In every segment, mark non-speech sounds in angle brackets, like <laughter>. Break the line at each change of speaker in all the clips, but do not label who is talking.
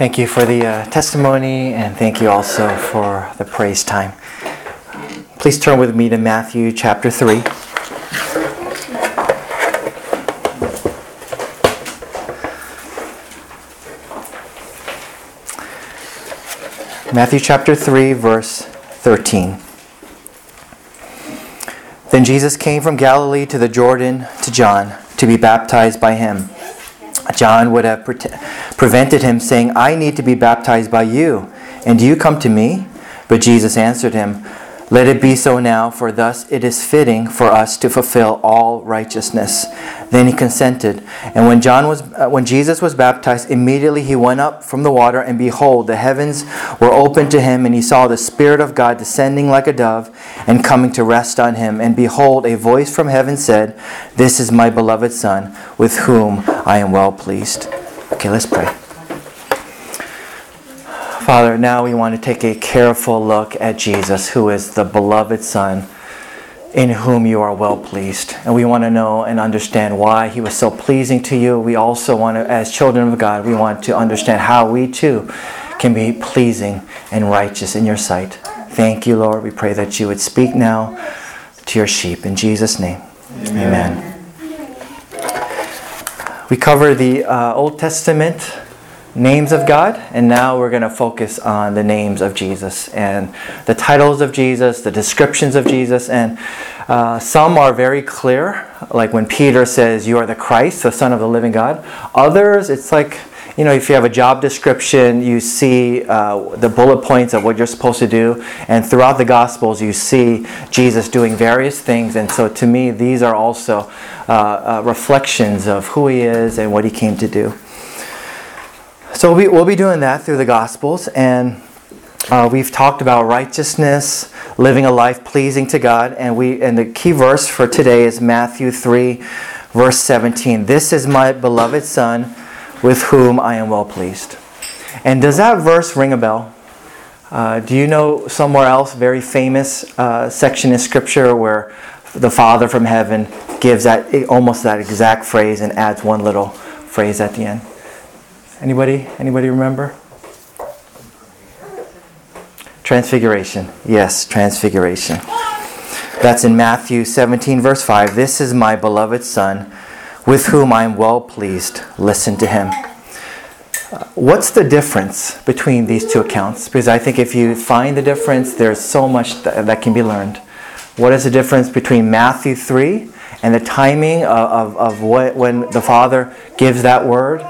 Thank you for the uh, testimony and thank you also for the praise time. Please turn with me to Matthew chapter 3. Matthew chapter 3, verse 13. Then Jesus came from Galilee to the Jordan to John to be baptized by him. John would have pre- prevented him, saying, I need to be baptized by you, and you come to me? But Jesus answered him, let it be so now, for thus it is fitting for us to fulfill all righteousness. Then he consented. And when John was uh, when Jesus was baptized, immediately he went up from the water, and behold, the heavens were opened to him, and he saw the Spirit of God descending like a dove and coming to rest on him. And behold, a voice from heaven said, This is my beloved Son, with whom I am well pleased. Okay, let's pray. Father, now we want to take a careful look at Jesus, who is the beloved Son in whom you are well pleased. And we want to know and understand why he was so pleasing to you. We also want to, as children of God, we want to understand how we too can be pleasing and righteous in your sight. Thank you, Lord. We pray that you would speak now to your sheep. In Jesus' name, amen. amen. We cover the uh, Old Testament names of God, and now we're going to focus on the names of Jesus and the titles of Jesus, the descriptions of Jesus, and uh, some are very clear, like when Peter says, You are the Christ, the Son of the living God. Others, it's like, you know, if you have a job description, you see uh, the bullet points of what you're supposed to do, and throughout the Gospels, you see Jesus doing various things, and so to me, these are also uh, uh reflections of who he is and what he came to do. So we, will be doing that through the Gospels, and uh, we've talked about righteousness, living a life pleasing to God, and we and the key verse for today is Matthew three, verse seventeen. This is my beloved Son, with whom I am well pleased. And does that verse ring a bell? Uh, do you know somewhere else very famous uh, section in Scripture where the Father from heaven gives that almost that exact phrase and adds one little phrase at the end? Anybody? Anybody remember? Transfiguration. Yes, transfiguration. That's in Matthew 17, verse 5. This is my beloved Son, with whom I am well pleased. Listen to him. Uh, what's the difference between these two accounts? Because I think if you find the difference, there's so much that, that can be learned. What is the difference between Matthew 3 and the timing of, of, of what, when the Father gives that word?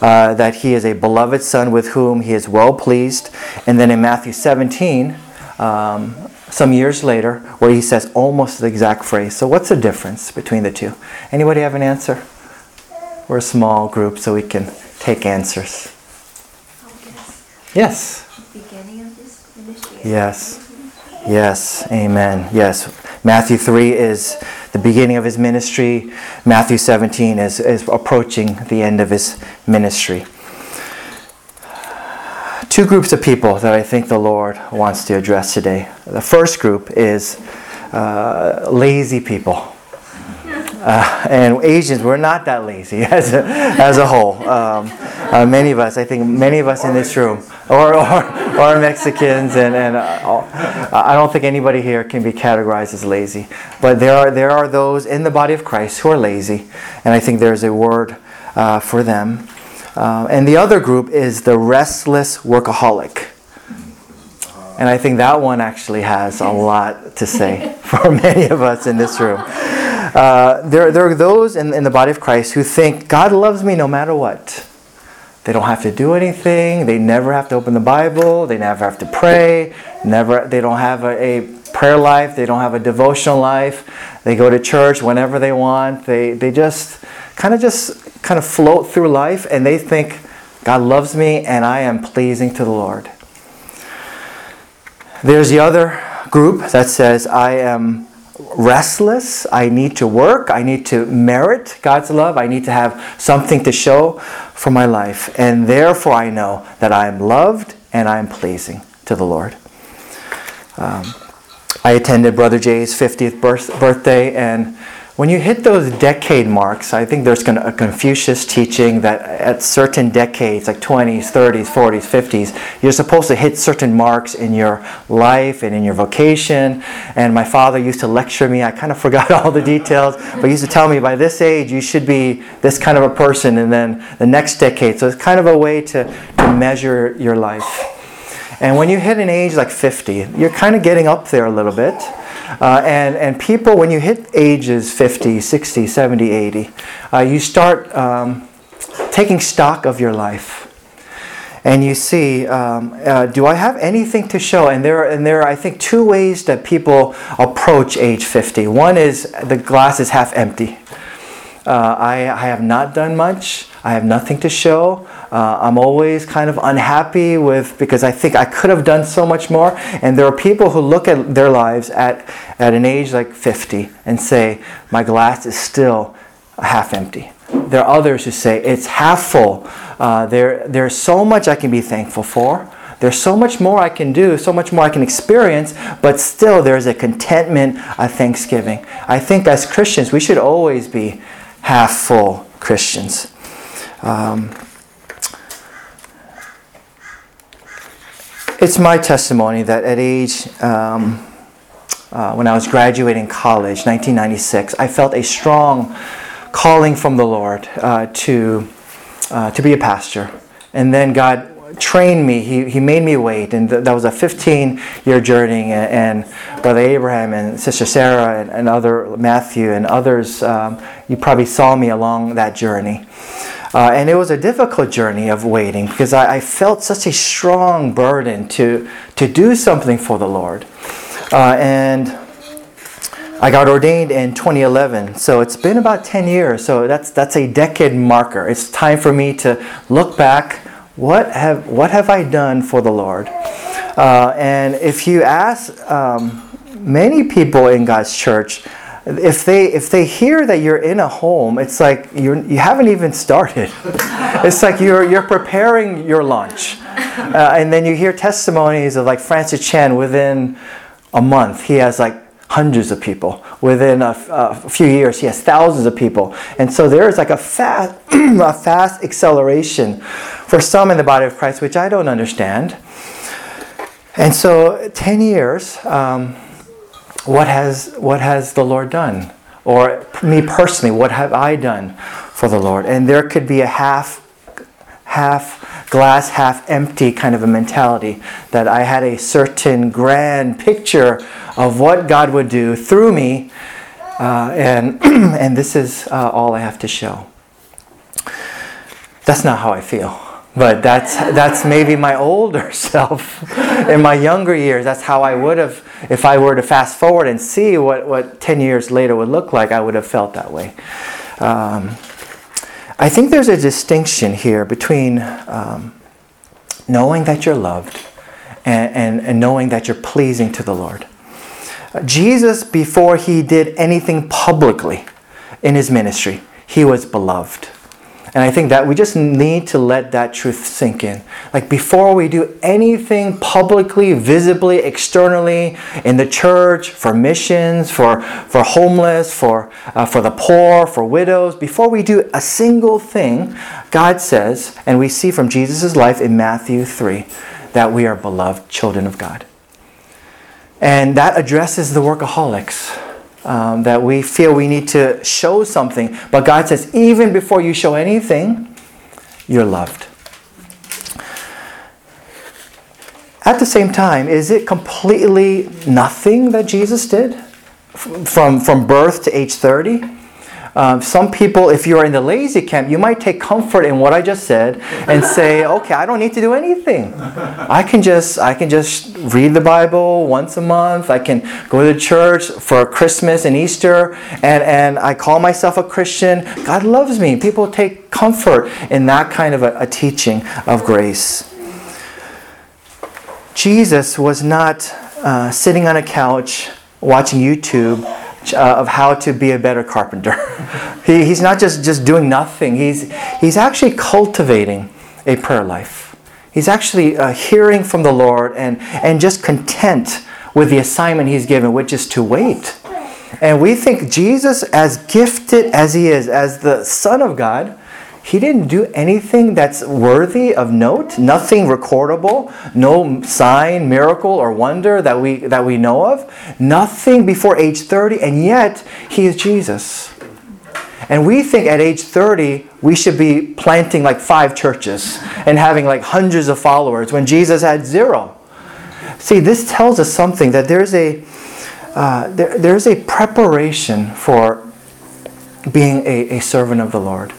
Uh, that he is a beloved son with whom he is well pleased. And then in Matthew 17, um, some years later, where he says almost the exact phrase. So, what's the difference between the two? Anybody have an answer? We're a small group, so we can take answers. Yes. Yes. Yes. Amen. Yes. Matthew 3 is the beginning of his ministry. Matthew 17 is, is approaching the end of his ministry. Two groups of people that I think the Lord wants to address today. The first group is uh, lazy people. Uh, and Asians, we're not that lazy <laughs> as a, as a whole. Um, uh, many of us, I think many of us in this room, or, or, or Mexicans, and, and uh, I don't think anybody here can be categorized as lazy. But there are, there are those in the body of Christ who are lazy, and I think there's a word uh, for them. Uh, and the other group is the restless workaholic. And I think that one actually has a lot to say <laughs> for many of us in this room. Uh, there, there are those in, in the body of Christ who think God loves me no matter what. They don't have to do anything. They never have to open the Bible. They never have to pray. Never. They don't have a, a prayer life. They don't have a devotional life. They go to church whenever they want. They they just kind of just kind of float through life, and they think God loves me and I am pleasing to the Lord. There's the other group that says I am restless. I need to work. I need to merit God's love. I need to have something to show for my life. And therefore, I know that I am loved and I am pleasing to the Lord. Um, I attended Brother Jay's 50th birth- birthday, and when you hit those decade marks, I think there's a Confucius teaching that at certain decades, like 20s, 30s, 40s, 50s, you're supposed to hit certain marks in your life and in your vocation. And my father used to lecture me. I kind of <laughs> forgot all the details, but he used to tell me by this age you should be this kind of a person, and then the next decade. So it's kind of a way to, to measure your life. And when you hit an age like 50, you're kind of getting up there a little bit. Uh, and, and people, when you hit ages 50, 60, 70, 80, uh, you start um, taking stock of your life. And you see, um, uh, do I have anything to show? And there, and there are, I think, two ways that people approach age 50. One is the glass is half empty. Uh, I, I have not done much. I have nothing to show. Uh, I'm always kind of unhappy with because I think I could have done so much more. And there are people who look at their lives at, at an age like 50 and say, My glass is still half empty. There are others who say, It's half full. Uh, there, there's so much I can be thankful for. There's so much more I can do, so much more I can experience, but still there's a contentment, a thanksgiving. I think as Christians, we should always be half full Christians. Um, it's my testimony that at age, um, uh, when I was graduating college, 1996, I felt a strong calling from the Lord uh, to, uh, to be a pastor. And then God trained me, He, he made me wait. And th- that was a 15 year journey. And, and, Brother Abraham and Sister Sarah and, and other, Matthew and others, um, you probably saw me along that journey. Uh, and it was a difficult journey of waiting because I, I, felt such a strong burden to, to do something for the Lord. Uh, and I got ordained in 2011, so it's been about 10 years. So that's, that's a decade marker. It's time for me to look back. What have, what have I done for the Lord? Uh, and if you ask um, many people in God's church, if they if they hear that you're in a home, it's like you're you haven't even started. <laughs> it's like you're you're preparing your lunch, uh, and then you hear testimonies of like Francis Chan within a month he has like hundreds of people. Within a, a few years he has thousands of people, and so there is like a fast <clears throat> a fast acceleration for some in the body of Christ, which I don't understand. And so ten years. Um, what has what has the Lord done? Or me personally, what have I done for the Lord? And there could be a half half glass half empty kind of a mentality that I had a certain grand picture of what God would do through me, uh, and <clears throat> and this is uh, all I have to show. That's not how I feel. But that's that's maybe my older <laughs> self. In my younger years, that's how I would have if I were to fast forward and see what, what 10 years later would look like, I would have felt that way. Um, I think there's a distinction here between um, knowing that you're loved and, and, and knowing that you're pleasing to the Lord. Jesus, before he did anything publicly in his ministry, he was beloved. And I think that we just need to let that truth sink in. Like before we do anything publicly, visibly, externally in the church, for missions, for, for homeless, for, uh, for the poor, for widows, before we do a single thing, God says, and we see from Jesus' life in Matthew 3, that we are beloved children of God. And that addresses the workaholics um, that we feel we need to show something. But God says, even before you show anything, you're loved. At the same time, is it completely nothing that Jesus did from, from birth to age 30? Um, some people, if you're in the lazy camp, you might take comfort in what I just said and say, <laughs> "Okay, I don't need to do anything. I can just I can just read the Bible once a month. I can go to church for Christmas and Easter, and and I call myself a Christian. God loves me." People take comfort in that kind of a, a teaching of grace. Jesus was not uh, sitting on a couch watching YouTube uh, of how to be a better carpenter. <laughs> he, he's not just, just doing nothing, he's, he's actually cultivating a prayer life. He's actually uh, hearing from the Lord and, and just content with the assignment he's given, which is to wait. And we think Jesus, as gifted as he is, as the Son of God, he didn't do anything that's worthy of note, nothing recordable, no sign, miracle, or wonder that we, that we know of, nothing before age 30, and yet he is Jesus. And we think at age 30, we should be planting like five churches and having like hundreds of followers when Jesus had zero. See, this tells us something that there's a, uh, there, there's a preparation for being a, a servant of the Lord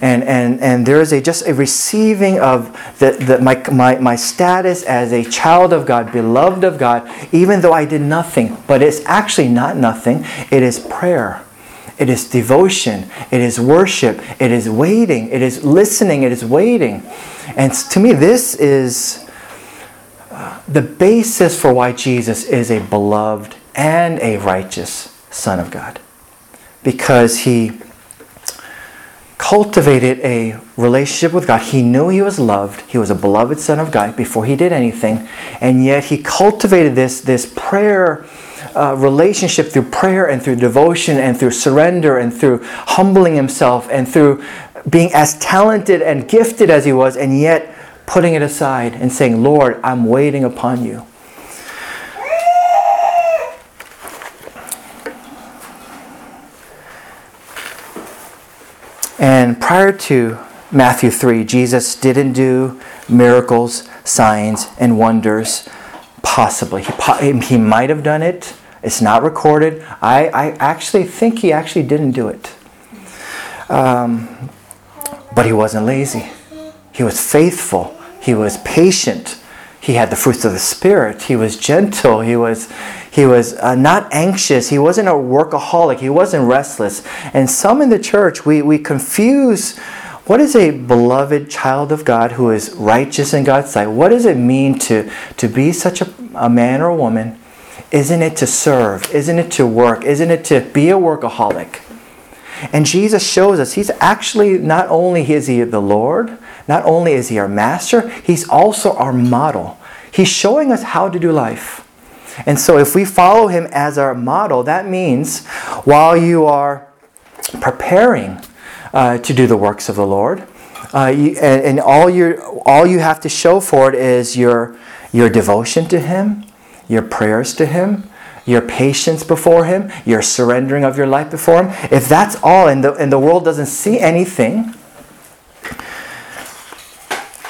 and, and, and there is a, just a receiving of the, the, my, my, my status as a child of God, beloved of God, even though I did nothing. But it's actually not nothing, it is prayer. It is devotion. It is worship. It is waiting. It is listening. It is waiting. And to me, this is uh, the basis for why Jesus is a beloved and a righteous Son of God. Because he cultivated a relationship with God. He knew he was loved. He was a beloved son of God before he did anything. And yet he cultivated this, this prayer uh, relationship through prayer and through devotion and through surrender and through humbling himself and through being as talented and gifted as he was and yet putting it aside and saying, Lord, I'm waiting upon you. And prior to Matthew 3, Jesus didn't do miracles, signs, and wonders. Possibly. He, he might have done it. It's not recorded. I, I actually think he actually didn't do it. Um, but he wasn't lazy. He was faithful. He was patient. He had the fruits of the Spirit. He was gentle. He was, he was uh, not anxious. He wasn't a workaholic. He wasn't restless. And some in the church, we, we confuse what is a beloved child of God who is righteous in God's sight? What does it mean to, to be such a, a man or a woman? Isn't it to serve? Isn't it to work? Isn't it to be a workaholic? And Jesus shows us he's actually not only is he the Lord, not only is he our master, he's also our model. He's showing us how to do life. And so if we follow him as our model, that means while you are preparing uh, to do the works of the Lord, uh, you, and, and, all, you all you have to show for it is your, your devotion to him, your prayers to him, your patience before him, your surrendering of your life before him. If that's all and the, and the world doesn't see anything,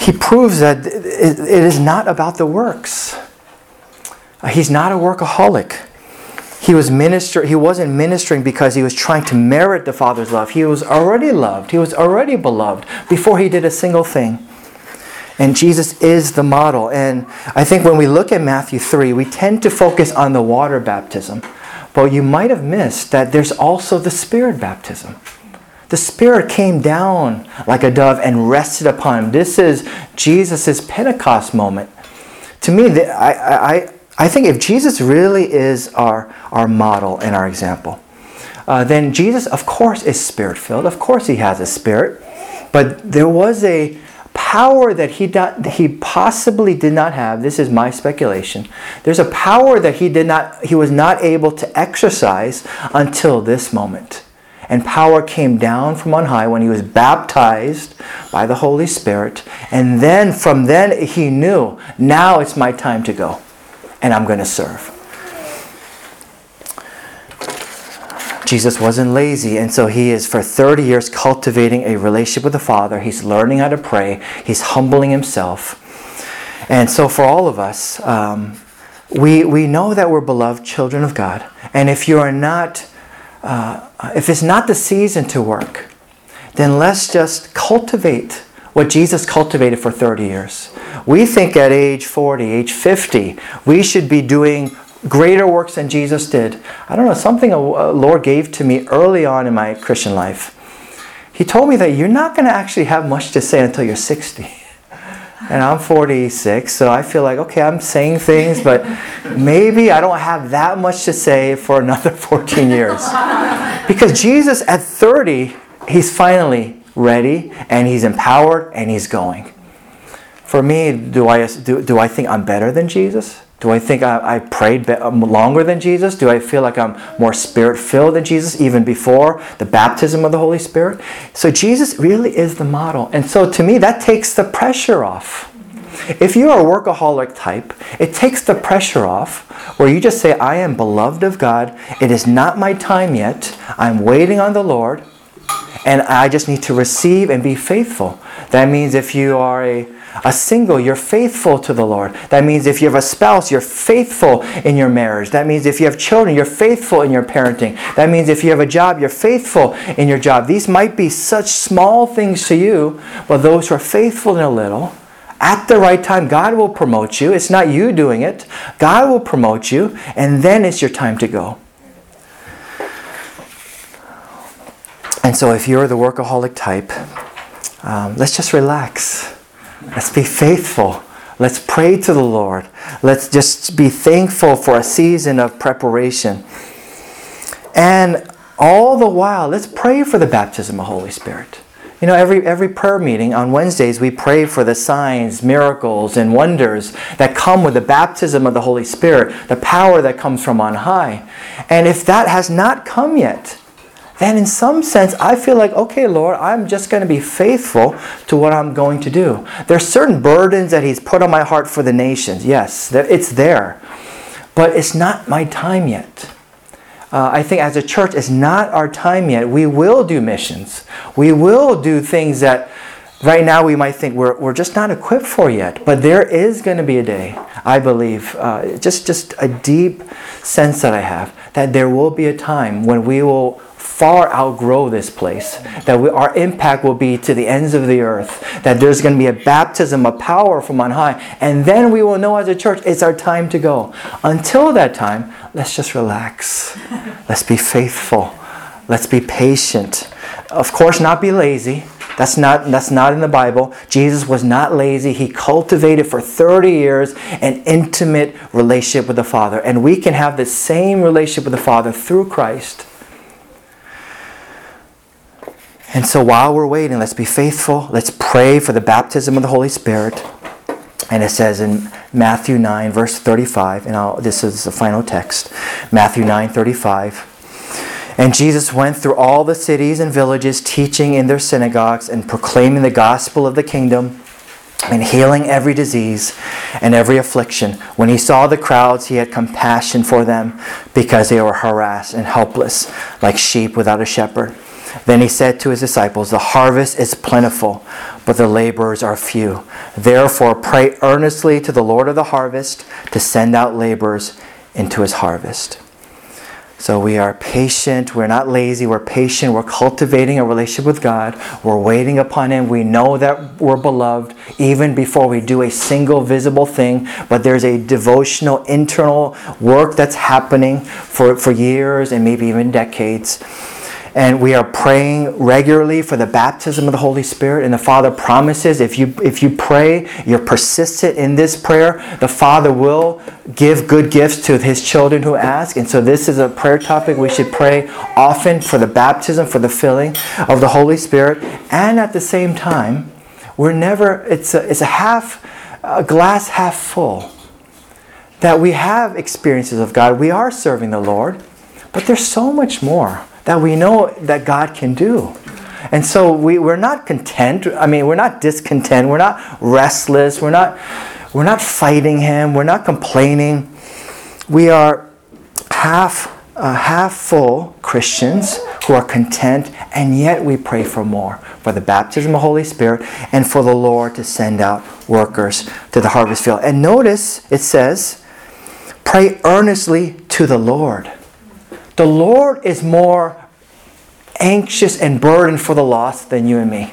he proves that it is not about the works. He's not a workaholic. He was minister he wasn't ministering because he was trying to merit the Father's love. He was already loved. He was already beloved before he did a single thing. And Jesus is the model. And I think when we look at Matthew 3, we tend to focus on the water baptism. But you might have missed that there's also the Spirit baptism. The Spirit came down like a dove and rested upon him. This is Jesus' Pentecost moment. To me, I, I, I think if Jesus really is our, our model and our example, uh, then Jesus, of course, is spirit filled. Of course, he has a spirit. But there was a power that he, he possibly did not have. This is my speculation. There's a power that he, did not, he was not able to exercise until this moment. And power came down from on high when he was baptized by the Holy Spirit. And then from then he knew, now it's my time to go and I'm going to serve. Jesus wasn't lazy, and so he is for 30 years cultivating a relationship with the Father. He's learning how to pray, he's humbling himself. And so, for all of us, um, we, we know that we're beloved children of God. And if you are not, uh, if it's not the season to work, then let's just cultivate what Jesus cultivated for 30 years. We think at age 40, age 50, we should be doing greater works than Jesus did. I don't know, something a Lord gave to me early on in my Christian life. He told me that you're not going to actually have much to say until you're 60. <laughs> And I'm 46, so I feel like, okay, I'm saying things, but maybe I don't have that much to say for another <laughs> 14 years. <laughs> Because Jesus at 30, he's finally ready and he's empowered and he's going. For me, do I, do, do I think I'm better than Jesus? Do I think I, I prayed um, longer than Jesus? Do I feel like I'm more spirit filled than Jesus even before the baptism of the Holy Spirit? So Jesus really is the model. And so to me, that takes the pressure off. If you're a workaholic type, it takes the pressure off where you just say, I am beloved of God. It is not my time yet. I'm waiting on the Lord. And I just need to receive and be faithful. That means if you are a a single, you're faithful to the Lord. That means if you have a spouse, you're faithful in your marriage. That means if you have children, you're faithful in your parenting. That means if you have a job, you're faithful in your job. These might be such small things to you, but those who are faithful in a little, at the right time, God will promote you. It's not you doing it, God will promote you, and then it's your time to go. And so, if you're the workaholic type, um, let's just relax. Let's be faithful. Let's pray to the Lord. Let's just be thankful for a season of preparation. And all the while, let's pray for the baptism of the Holy Spirit. You know, every, every prayer meeting on Wednesdays, we pray for the signs, miracles, and wonders that come with the baptism of the Holy Spirit, the power that comes from on high. And if that has not come yet, then in some sense, I feel like, okay, Lord, I'm just going to be faithful to what I'm going to do. There's certain burdens that He's put on my heart for the nations. Yes, it's there. But it's not my time yet. Uh, I think as a church, it's not our time yet. We will do missions. We will do things that right now we might think we're, we're just not equipped for yet. But there is going to be a day, I believe, uh, just, just a deep sense that I have, that there will be a time when we will far outgrow this place, that we, our impact will be to the ends of the earth, that there's going to be a baptism of power from on high, and then we will know as a church it's our time to go. Until that time, let's just relax. Let's be faithful. Let's be patient. Of course, not be lazy. That's not, that's not in the Bible. Jesus was not lazy. He cultivated for 30 years an intimate relationship with the Father. And we can have the same relationship with the Father through Christ and so while we're waiting, let's be faithful. Let's pray for the baptism of the Holy Spirit. And it says in Matthew 9, verse 35, and I'll, this is the final text Matthew 9, 35. And Jesus went through all the cities and villages, teaching in their synagogues and proclaiming the gospel of the kingdom and healing every disease and every affliction. When he saw the crowds, he had compassion for them because they were harassed and helpless, like sheep without a shepherd. Then he said to his disciples, The harvest is plentiful, but the laborers are few. Therefore, pray earnestly to the Lord of the harvest to send out laborers into his harvest. So we are patient. We're not lazy. We're patient. We're cultivating a relationship with God. We're waiting upon Him. We know that we're beloved even before we do a single visible thing. But there's a devotional internal work that's happening for, for years and maybe even decades and we are praying regularly for the baptism of the Holy Spirit. And the Father promises if you if you pray, you're persistent in this prayer, the Father will give good gifts to his children who ask. And so this is a prayer topic we should pray often for the baptism, for the filling of the Holy Spirit. And at the same time, we're never it's a, it's a half a glass half full. That we have experiences of God. We are serving the Lord, but there's so much more that we know that God can do. And so we, we're not content. I mean, we're not discontent. We're not restless. We're not, we're not fighting Him. We're not complaining. We are half, uh, half full Christians who are content, and yet we pray for more for the baptism of the Holy Spirit and for the Lord to send out workers to the harvest field. And notice it says, pray earnestly to the Lord. The Lord is more anxious and burdened for the lost than you and me.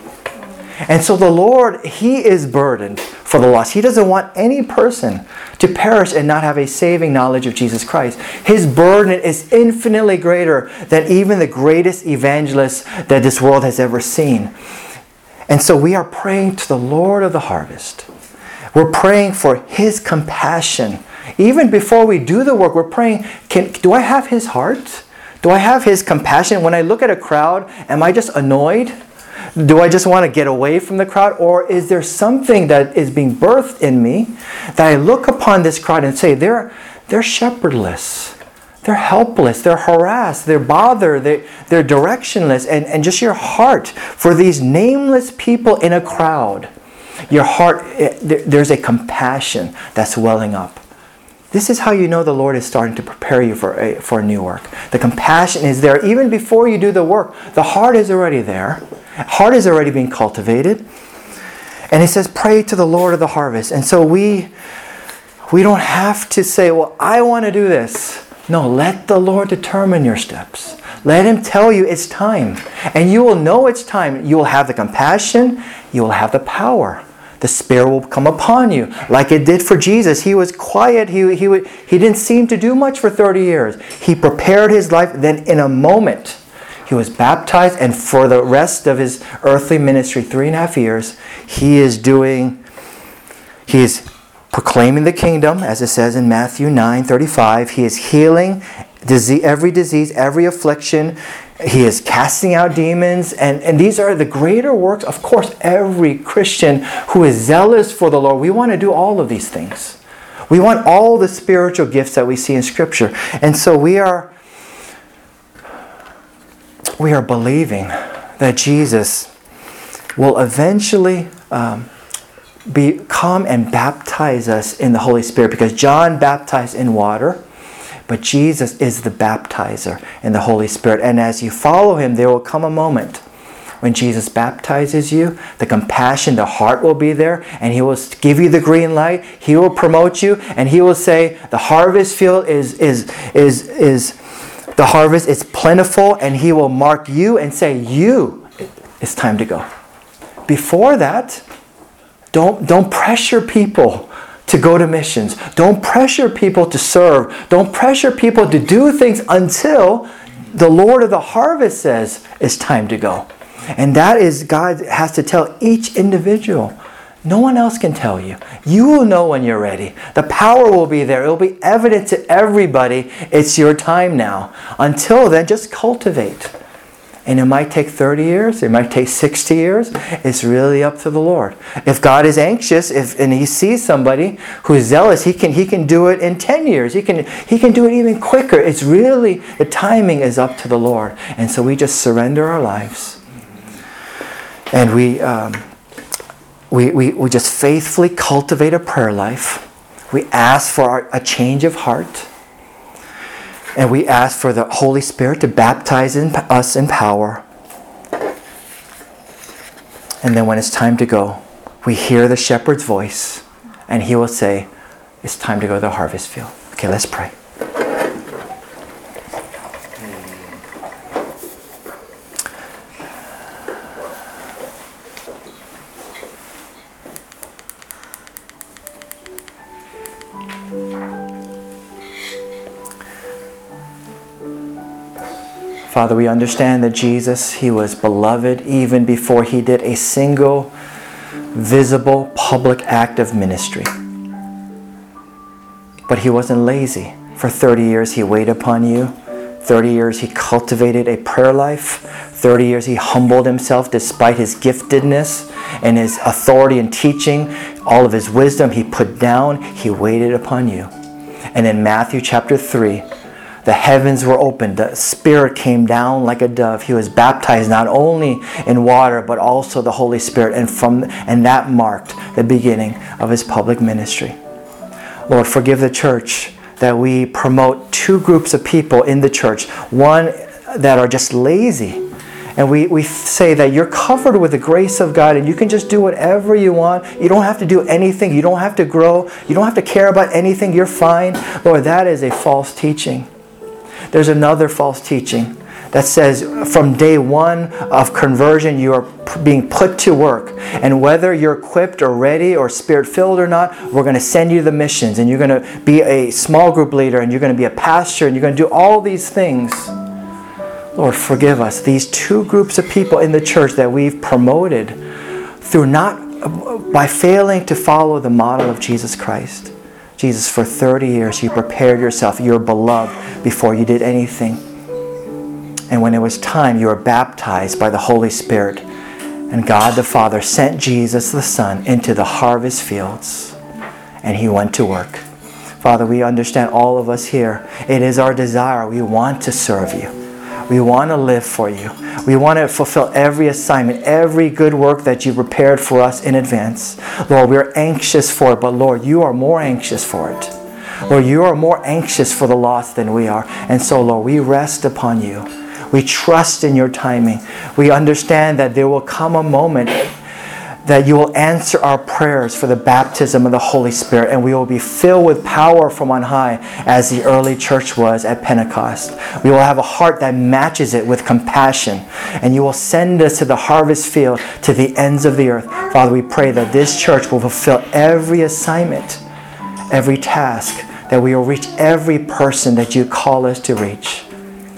And so the Lord, He is burdened for the lost. He doesn't want any person to perish and not have a saving knowledge of Jesus Christ. His burden is infinitely greater than even the greatest evangelist that this world has ever seen. And so we are praying to the Lord of the harvest. We're praying for His compassion even before we do the work, we're praying, can, do I have his heart? Do I have his compassion? When I look at a crowd, am I just annoyed? Do I just want to get away from the crowd? Or is there something that is being birthed in me that I look upon this crowd and say, they're, they're shepherdless. They're helpless. They're harassed. They're bothered. They, they're directionless. And, and just your heart for these nameless people in a crowd, your heart, eh, there's a compassion that's welling up. This is how you know the Lord is starting to prepare you for a, for a new work. The compassion is there even before you do the work. The heart is already there. Heart is already being cultivated. And he says, pray to the Lord of the harvest. And so we we don't have to say, well, I want to do this. No, let the Lord determine your steps. Let him tell you it's time. And you will know it's time. You will have the compassion, you will have the power the Spirit will come upon you. Like it did for Jesus. He was quiet. He, he, he didn't seem to do much for 30 years. He prepared his life. Then, in a moment, he was baptized. And for the rest of his earthly ministry, three and a half years, he is doing, he is proclaiming the kingdom, as it says in Matthew 9 35. He is healing disease, every disease, every affliction. He is casting out demons. And, and these are the greater works. Of course, every Christian who is zealous for the Lord, we want to do all of these things. We want all the spiritual gifts that we see in Scripture. And so we are we are believing that Jesus will eventually um, be come and baptize us in the Holy Spirit because John baptized in water. But Jesus is the baptizer in the Holy Spirit. And as you follow him, there will come a moment when Jesus baptizes you, the compassion, the heart will be there, and He will give you the green light. He will promote you, and He will say, The harvest field is, is, is, is the harvest is plentiful, and He will mark you and say, You, it's time to go. Before that, don't, don't pressure people to go to missions. Don't pressure people to serve. Don't pressure people to do things until the Lord of the harvest says it's time to go. And that is God has to tell each individual. No one else can tell you. You will know when you're ready. The power will be there. It will be evident to everybody. It's your time now. Until then, just cultivate. And it might take 30 years, it might take 60 years. It's really up to the Lord. If God is anxious if, and he sees somebody who's zealous, he can, he can do it in 10 years. He can, he can do it even quicker. It's really, the timing is up to the Lord. And so we just surrender our lives. And we, um, we, we, we just faithfully cultivate a prayer life. We ask for our, a change of heart. And we ask for the Holy Spirit to baptize in, us in power. And then when it's time to go, we hear the shepherd's voice, and he will say, It's time to go to the harvest field. Okay, let's pray. Father, we understand that Jesus, he was beloved even before he did a single visible public act of ministry. But he wasn't lazy. For 30 years, he waited upon you. 30 years, he cultivated a prayer life. 30 years, he humbled himself despite his giftedness and his authority in teaching. All of his wisdom he put down. He waited upon you. And in Matthew chapter 3, the heavens were opened. The Spirit came down like a dove. He was baptized not only in water, but also the Holy Spirit. And, from, and that marked the beginning of his public ministry. Lord, forgive the church that we promote two groups of people in the church. One that are just lazy. And we, we say that you're covered with the grace of God and you can just do whatever you want. You don't have to do anything. You don't have to grow. You don't have to care about anything. You're fine. Lord, that is a false teaching. There's another false teaching that says from day one of conversion, you are being put to work. And whether you're equipped or ready or spirit filled or not, we're going to send you the missions and you're going to be a small group leader and you're going to be a pastor and you're going to do all these things. Lord, forgive us. These two groups of people in the church that we've promoted through not uh, by failing to follow the model of Jesus Christ. Jesus, for 30 years, you prepared yourself. You were beloved before you did anything. And when it was time, you were baptized by the Holy Spirit. And God the Father sent Jesus the Son into the harvest fields, and he went to work. Father, we understand all of us here. It is our desire. We want to serve you. We want to live for you. We want to fulfill every assignment, every good work that you prepared for us in advance. Lord, we're anxious for it, but Lord, you are more anxious for it. Lord, you are more anxious for the lost than we are. And so, Lord, we rest upon you. We trust in your timing. We understand that there will come a moment that you will answer our prayers for the baptism of the Holy Spirit and we will be filled with power from on high as the early church was at Pentecost. We will have a heart that matches it with compassion and you will send us to the harvest field to the ends of the earth. Father, we pray that this church will fulfill every assignment, every task, that we will reach every person that you call us to reach.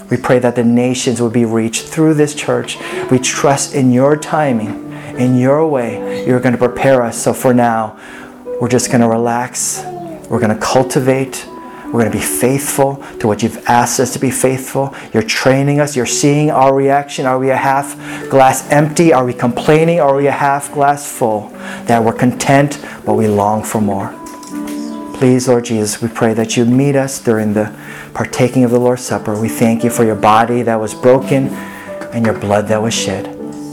We pray that the nations will be reached through this church. We trust in your timing in your way, you're going to prepare us. So for now, we're just going to relax. We're going to cultivate. We're going to be faithful to what you've asked us to be faithful. You're training us. You're seeing our reaction. Are we a half glass empty? Are we complaining? Are we a half glass full? That we're content, but we long for more. Please, Lord Jesus, we pray that you meet us during the partaking of the Lord's Supper. We thank you for your body that was broken and your blood that was shed.